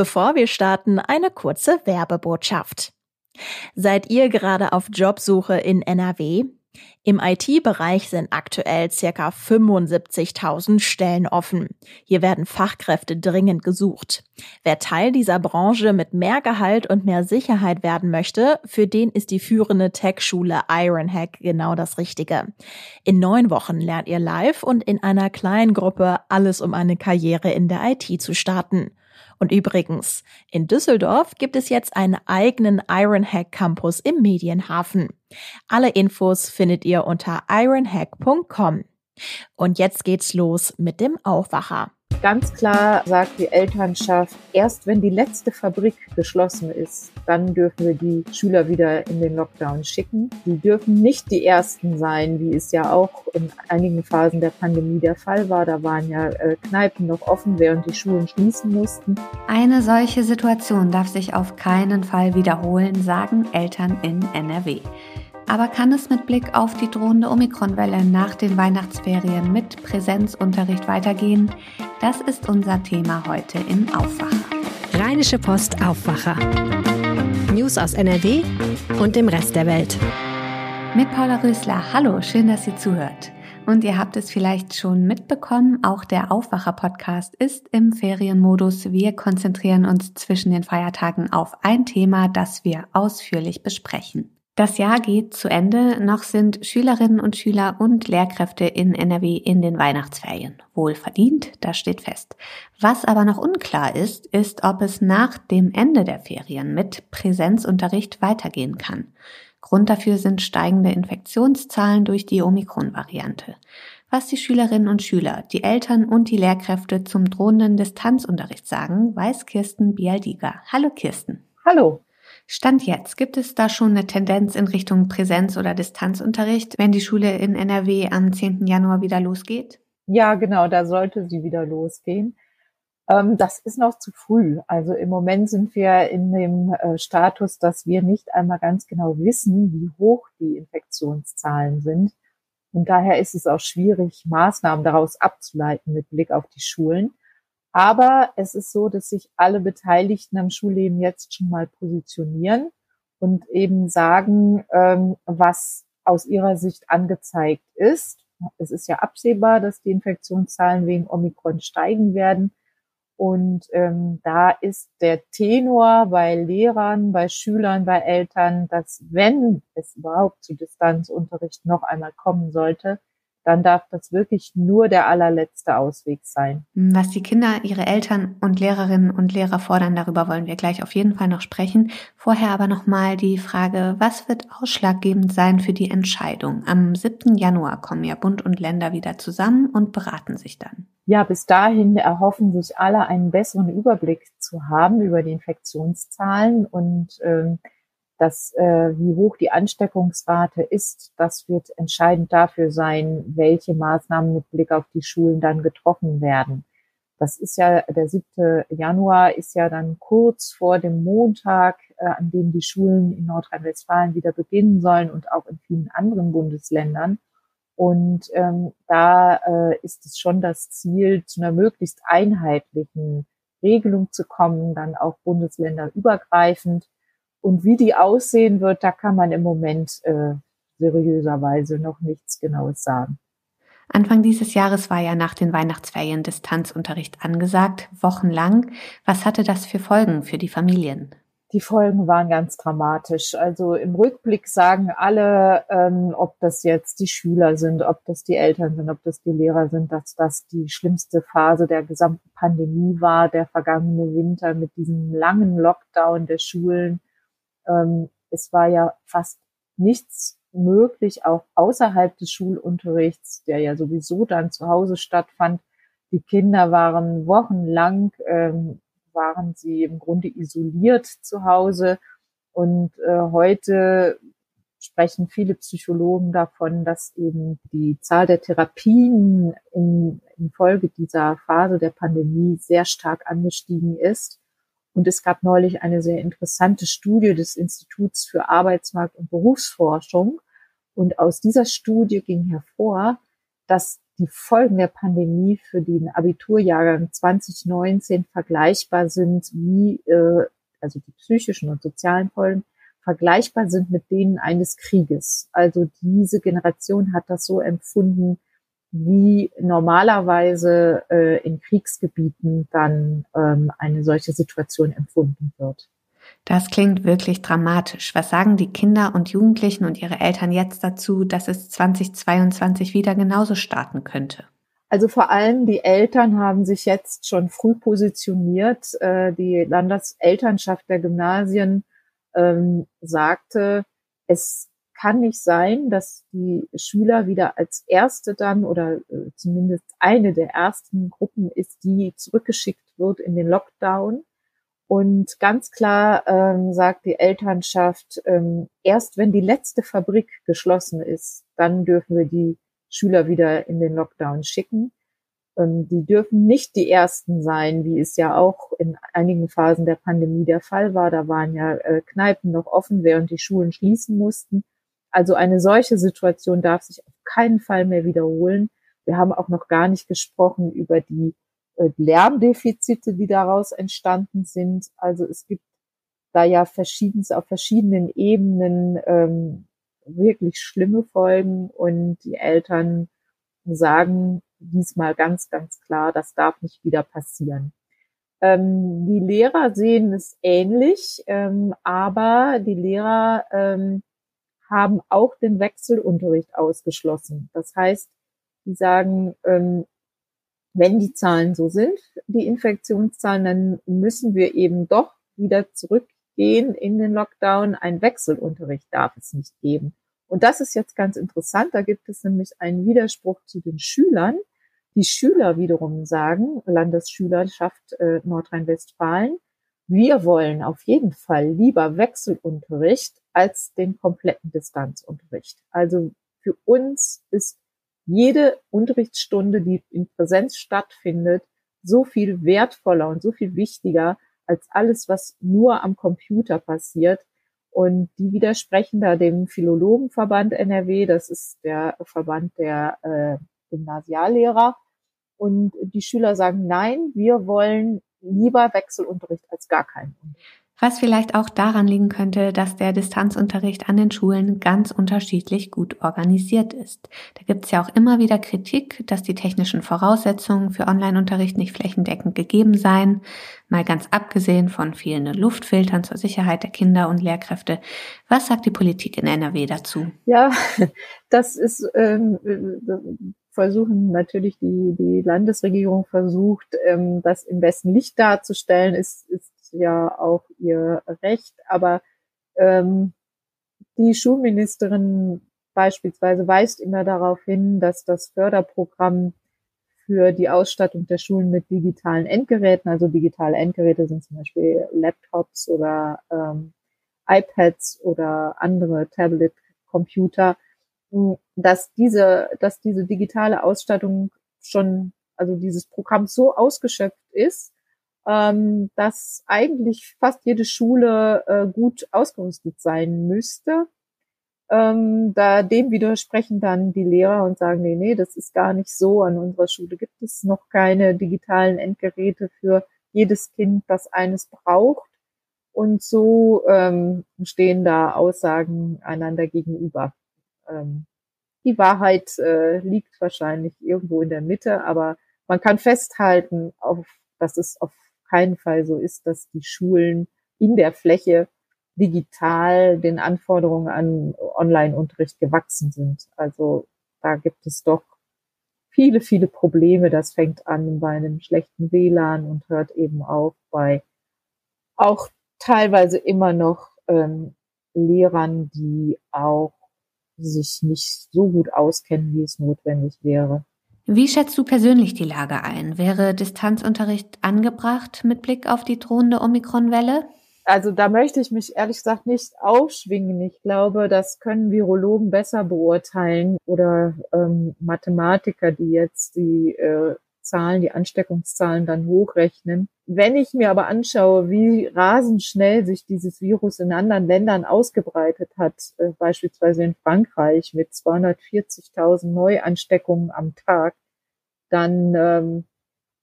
Bevor wir starten, eine kurze Werbebotschaft. Seid ihr gerade auf Jobsuche in NRW? Im IT-Bereich sind aktuell circa 75.000 Stellen offen. Hier werden Fachkräfte dringend gesucht. Wer Teil dieser Branche mit mehr Gehalt und mehr Sicherheit werden möchte, für den ist die führende Tech-Schule Ironhack genau das Richtige. In neun Wochen lernt ihr live und in einer kleinen Gruppe alles, um eine Karriere in der IT zu starten. Und übrigens, in Düsseldorf gibt es jetzt einen eigenen Ironhack Campus im Medienhafen. Alle Infos findet ihr unter ironhack.com. Und jetzt geht's los mit dem Aufwacher. Ganz klar sagt die Elternschaft, erst wenn die letzte Fabrik geschlossen ist, dann dürfen wir die Schüler wieder in den Lockdown schicken. Die dürfen nicht die Ersten sein, wie es ja auch in einigen Phasen der Pandemie der Fall war. Da waren ja äh, Kneipen noch offen, während die Schulen schließen mussten. Eine solche Situation darf sich auf keinen Fall wiederholen, sagen Eltern in NRW. Aber kann es mit Blick auf die drohende Omikronwelle nach den Weihnachtsferien mit Präsenzunterricht weitergehen? Das ist unser Thema heute im Aufwacher. Rheinische Post Aufwacher. News aus NRW und dem Rest der Welt. Mit Paula Rösler. Hallo, schön, dass ihr zuhört. Und ihr habt es vielleicht schon mitbekommen, auch der Aufwacher-Podcast ist im Ferienmodus. Wir konzentrieren uns zwischen den Feiertagen auf ein Thema, das wir ausführlich besprechen. Das Jahr geht zu Ende. Noch sind Schülerinnen und Schüler und Lehrkräfte in NRW in den Weihnachtsferien. Wohl verdient, das steht fest. Was aber noch unklar ist, ist, ob es nach dem Ende der Ferien mit Präsenzunterricht weitergehen kann. Grund dafür sind steigende Infektionszahlen durch die Omikron-Variante. Was die Schülerinnen und Schüler, die Eltern und die Lehrkräfte zum drohenden Distanzunterricht sagen, weiß Kirsten Bialdiger. Hallo Kirsten. Hallo. Stand jetzt, gibt es da schon eine Tendenz in Richtung Präsenz- oder Distanzunterricht, wenn die Schule in NRW am 10. Januar wieder losgeht? Ja, genau, da sollte sie wieder losgehen. Ähm, das ist noch zu früh. Also im Moment sind wir in dem äh, Status, dass wir nicht einmal ganz genau wissen, wie hoch die Infektionszahlen sind. Und daher ist es auch schwierig, Maßnahmen daraus abzuleiten mit Blick auf die Schulen. Aber es ist so, dass sich alle Beteiligten am Schulleben jetzt schon mal positionieren und eben sagen, ähm, was aus ihrer Sicht angezeigt ist. Es ist ja absehbar, dass die Infektionszahlen wegen Omikron steigen werden. Und ähm, da ist der Tenor bei Lehrern, bei Schülern, bei Eltern, dass wenn es überhaupt zu Distanzunterricht noch einmal kommen sollte, dann darf das wirklich nur der allerletzte Ausweg sein. Was die Kinder, ihre Eltern und Lehrerinnen und Lehrer fordern, darüber wollen wir gleich auf jeden Fall noch sprechen. Vorher aber nochmal die Frage, was wird ausschlaggebend sein für die Entscheidung? Am 7. Januar kommen ja Bund und Länder wieder zusammen und beraten sich dann. Ja, bis dahin erhoffen sich alle einen besseren Überblick zu haben über die Infektionszahlen und ähm, dass äh, wie hoch die Ansteckungsrate ist, das wird entscheidend dafür sein, welche Maßnahmen mit Blick auf die Schulen dann getroffen werden. Das ist ja der 7. Januar ist ja dann kurz vor dem Montag, äh, an dem die Schulen in Nordrhein-Westfalen wieder beginnen sollen und auch in vielen anderen Bundesländern. Und ähm, da äh, ist es schon das Ziel, zu einer möglichst einheitlichen Regelung zu kommen, dann auch bundesländerübergreifend und wie die aussehen wird, da kann man im Moment äh, seriöserweise noch nichts Genaues sagen. Anfang dieses Jahres war ja nach den Weihnachtsferien Distanzunterricht angesagt, wochenlang. Was hatte das für Folgen für die Familien? Die Folgen waren ganz dramatisch. Also im Rückblick sagen alle, ähm, ob das jetzt die Schüler sind, ob das die Eltern sind, ob das die Lehrer sind, dass das die schlimmste Phase der gesamten Pandemie war, der vergangene Winter mit diesem langen Lockdown der Schulen ähm, es war ja fast nichts möglich, auch außerhalb des Schulunterrichts, der ja sowieso dann zu Hause stattfand. Die Kinder waren wochenlang, ähm, waren sie im Grunde isoliert zu Hause. Und äh, heute sprechen viele Psychologen davon, dass eben die Zahl der Therapien in, in Folge dieser Phase der Pandemie sehr stark angestiegen ist. Und es gab neulich eine sehr interessante Studie des Instituts für Arbeitsmarkt und Berufsforschung. Und aus dieser Studie ging hervor, dass die Folgen der Pandemie für den Abiturjahrgang 2019 vergleichbar sind wie, äh, also die psychischen und sozialen Folgen, vergleichbar sind mit denen eines Krieges. Also diese Generation hat das so empfunden, wie normalerweise äh, in Kriegsgebieten dann ähm, eine solche Situation empfunden wird. Das klingt wirklich dramatisch. Was sagen die Kinder und Jugendlichen und ihre Eltern jetzt dazu, dass es 2022 wieder genauso starten könnte? Also vor allem die Eltern haben sich jetzt schon früh positioniert. Äh, die Landeselternschaft der Gymnasien ähm, sagte, es kann nicht sein, dass die Schüler wieder als erste dann oder äh, zumindest eine der ersten Gruppen ist, die zurückgeschickt wird in den Lockdown. Und ganz klar ähm, sagt die Elternschaft, ähm, erst wenn die letzte Fabrik geschlossen ist, dann dürfen wir die Schüler wieder in den Lockdown schicken. Ähm, die dürfen nicht die ersten sein, wie es ja auch in einigen Phasen der Pandemie der Fall war. Da waren ja äh, Kneipen noch offen, während die Schulen schließen mussten. Also eine solche Situation darf sich auf keinen Fall mehr wiederholen. Wir haben auch noch gar nicht gesprochen über die äh, Lärmdefizite, die daraus entstanden sind. Also es gibt da ja verschiedenes auf verschiedenen Ebenen ähm, wirklich schlimme Folgen und die Eltern sagen diesmal ganz, ganz klar, das darf nicht wieder passieren. Ähm, die Lehrer sehen es ähnlich, ähm, aber die Lehrer ähm, haben auch den Wechselunterricht ausgeschlossen. Das heißt, die sagen, ähm, wenn die Zahlen so sind, die Infektionszahlen, dann müssen wir eben doch wieder zurückgehen in den Lockdown. Ein Wechselunterricht darf es nicht geben. Und das ist jetzt ganz interessant. Da gibt es nämlich einen Widerspruch zu den Schülern. Die Schüler wiederum sagen, Landesschülerschaft äh, Nordrhein-Westfalen, wir wollen auf jeden Fall lieber Wechselunterricht als den kompletten Distanzunterricht. Also für uns ist jede Unterrichtsstunde, die in Präsenz stattfindet, so viel wertvoller und so viel wichtiger als alles, was nur am Computer passiert. Und die widersprechen da dem Philologenverband NRW, das ist der Verband der äh, Gymnasiallehrer. Und die Schüler sagen, nein, wir wollen lieber Wechselunterricht als gar keinen. Was vielleicht auch daran liegen könnte, dass der Distanzunterricht an den Schulen ganz unterschiedlich gut organisiert ist. Da gibt es ja auch immer wieder Kritik, dass die technischen Voraussetzungen für Online-Unterricht nicht flächendeckend gegeben seien, mal ganz abgesehen von fehlenden Luftfiltern zur Sicherheit der Kinder und Lehrkräfte. Was sagt die Politik in NRW dazu? Ja, das ist ähm, versuchen natürlich die, die Landesregierung versucht, ähm, das im besten Licht darzustellen, ist, ist ja auch ihr Recht. Aber ähm, die Schulministerin beispielsweise weist immer darauf hin, dass das Förderprogramm für die Ausstattung der Schulen mit digitalen Endgeräten, also digitale Endgeräte sind zum Beispiel Laptops oder ähm, iPads oder andere Tablet-Computer, dass diese, dass diese digitale Ausstattung schon, also dieses Programm so ausgeschöpft ist, ähm, dass eigentlich fast jede Schule äh, gut ausgerüstet sein müsste. Ähm, da dem widersprechen dann die Lehrer und sagen, nee, nee, das ist gar nicht so. An unserer Schule gibt es noch keine digitalen Endgeräte für jedes Kind, das eines braucht. Und so ähm, stehen da Aussagen einander gegenüber. Ähm, die Wahrheit äh, liegt wahrscheinlich irgendwo in der Mitte, aber man kann festhalten, auf, dass es auf keinen Fall so ist, dass die Schulen in der Fläche digital den Anforderungen an Online-Unterricht gewachsen sind. Also da gibt es doch viele, viele Probleme. Das fängt an bei einem schlechten WLAN und hört eben auf bei auch teilweise immer noch ähm, Lehrern, die auch sich nicht so gut auskennen, wie es notwendig wäre. Wie schätzt du persönlich die Lage ein? Wäre Distanzunterricht angebracht mit Blick auf die drohende Omikron-Welle? Also da möchte ich mich ehrlich gesagt nicht aufschwingen. Ich glaube, das können Virologen besser beurteilen oder ähm, Mathematiker, die jetzt die äh, Zahlen, die Ansteckungszahlen dann hochrechnen. Wenn ich mir aber anschaue, wie rasend schnell sich dieses Virus in anderen Ländern ausgebreitet hat, äh, beispielsweise in Frankreich mit 240.000 Neuansteckungen am Tag, dann ähm,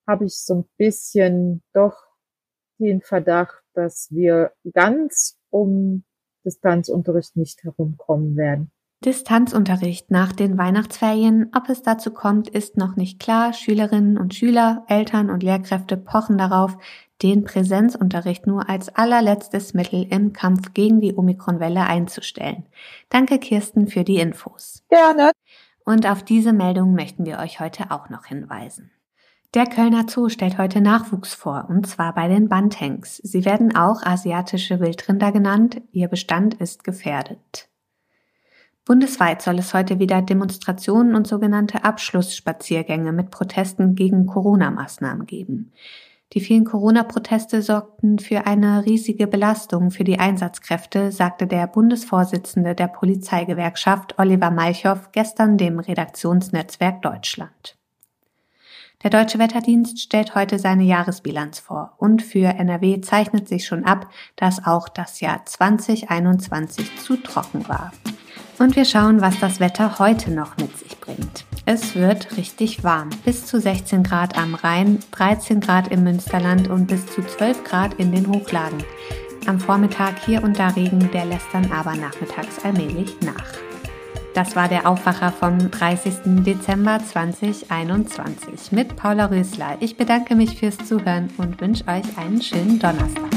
habe ich so ein bisschen doch den Verdacht, dass wir ganz um Distanzunterricht nicht herumkommen werden. Distanzunterricht nach den Weihnachtsferien. Ob es dazu kommt, ist noch nicht klar. Schülerinnen und Schüler, Eltern und Lehrkräfte pochen darauf, den Präsenzunterricht nur als allerletztes Mittel im Kampf gegen die Omikronwelle einzustellen. Danke Kirsten für die Infos. Gerne. Und auf diese Meldung möchten wir euch heute auch noch hinweisen. Der Kölner Zoo stellt heute Nachwuchs vor, und zwar bei den Bantengs. Sie werden auch asiatische Wildrinder genannt. Ihr Bestand ist gefährdet. Bundesweit soll es heute wieder Demonstrationen und sogenannte Abschlussspaziergänge mit Protesten gegen Corona-Maßnahmen geben. Die vielen Corona-Proteste sorgten für eine riesige Belastung für die Einsatzkräfte, sagte der Bundesvorsitzende der Polizeigewerkschaft Oliver Malchow gestern dem Redaktionsnetzwerk Deutschland. Der Deutsche Wetterdienst stellt heute seine Jahresbilanz vor und für NRW zeichnet sich schon ab, dass auch das Jahr 2021 zu trocken war. Und wir schauen, was das Wetter heute noch mit sich bringt. Es wird richtig warm. Bis zu 16 Grad am Rhein, 13 Grad im Münsterland und bis zu 12 Grad in den Hochlagen. Am Vormittag hier und da Regen, der lässt dann aber nachmittags allmählich nach. Das war der Aufwacher vom 30. Dezember 2021 mit Paula Rösler. Ich bedanke mich fürs Zuhören und wünsche euch einen schönen Donnerstag.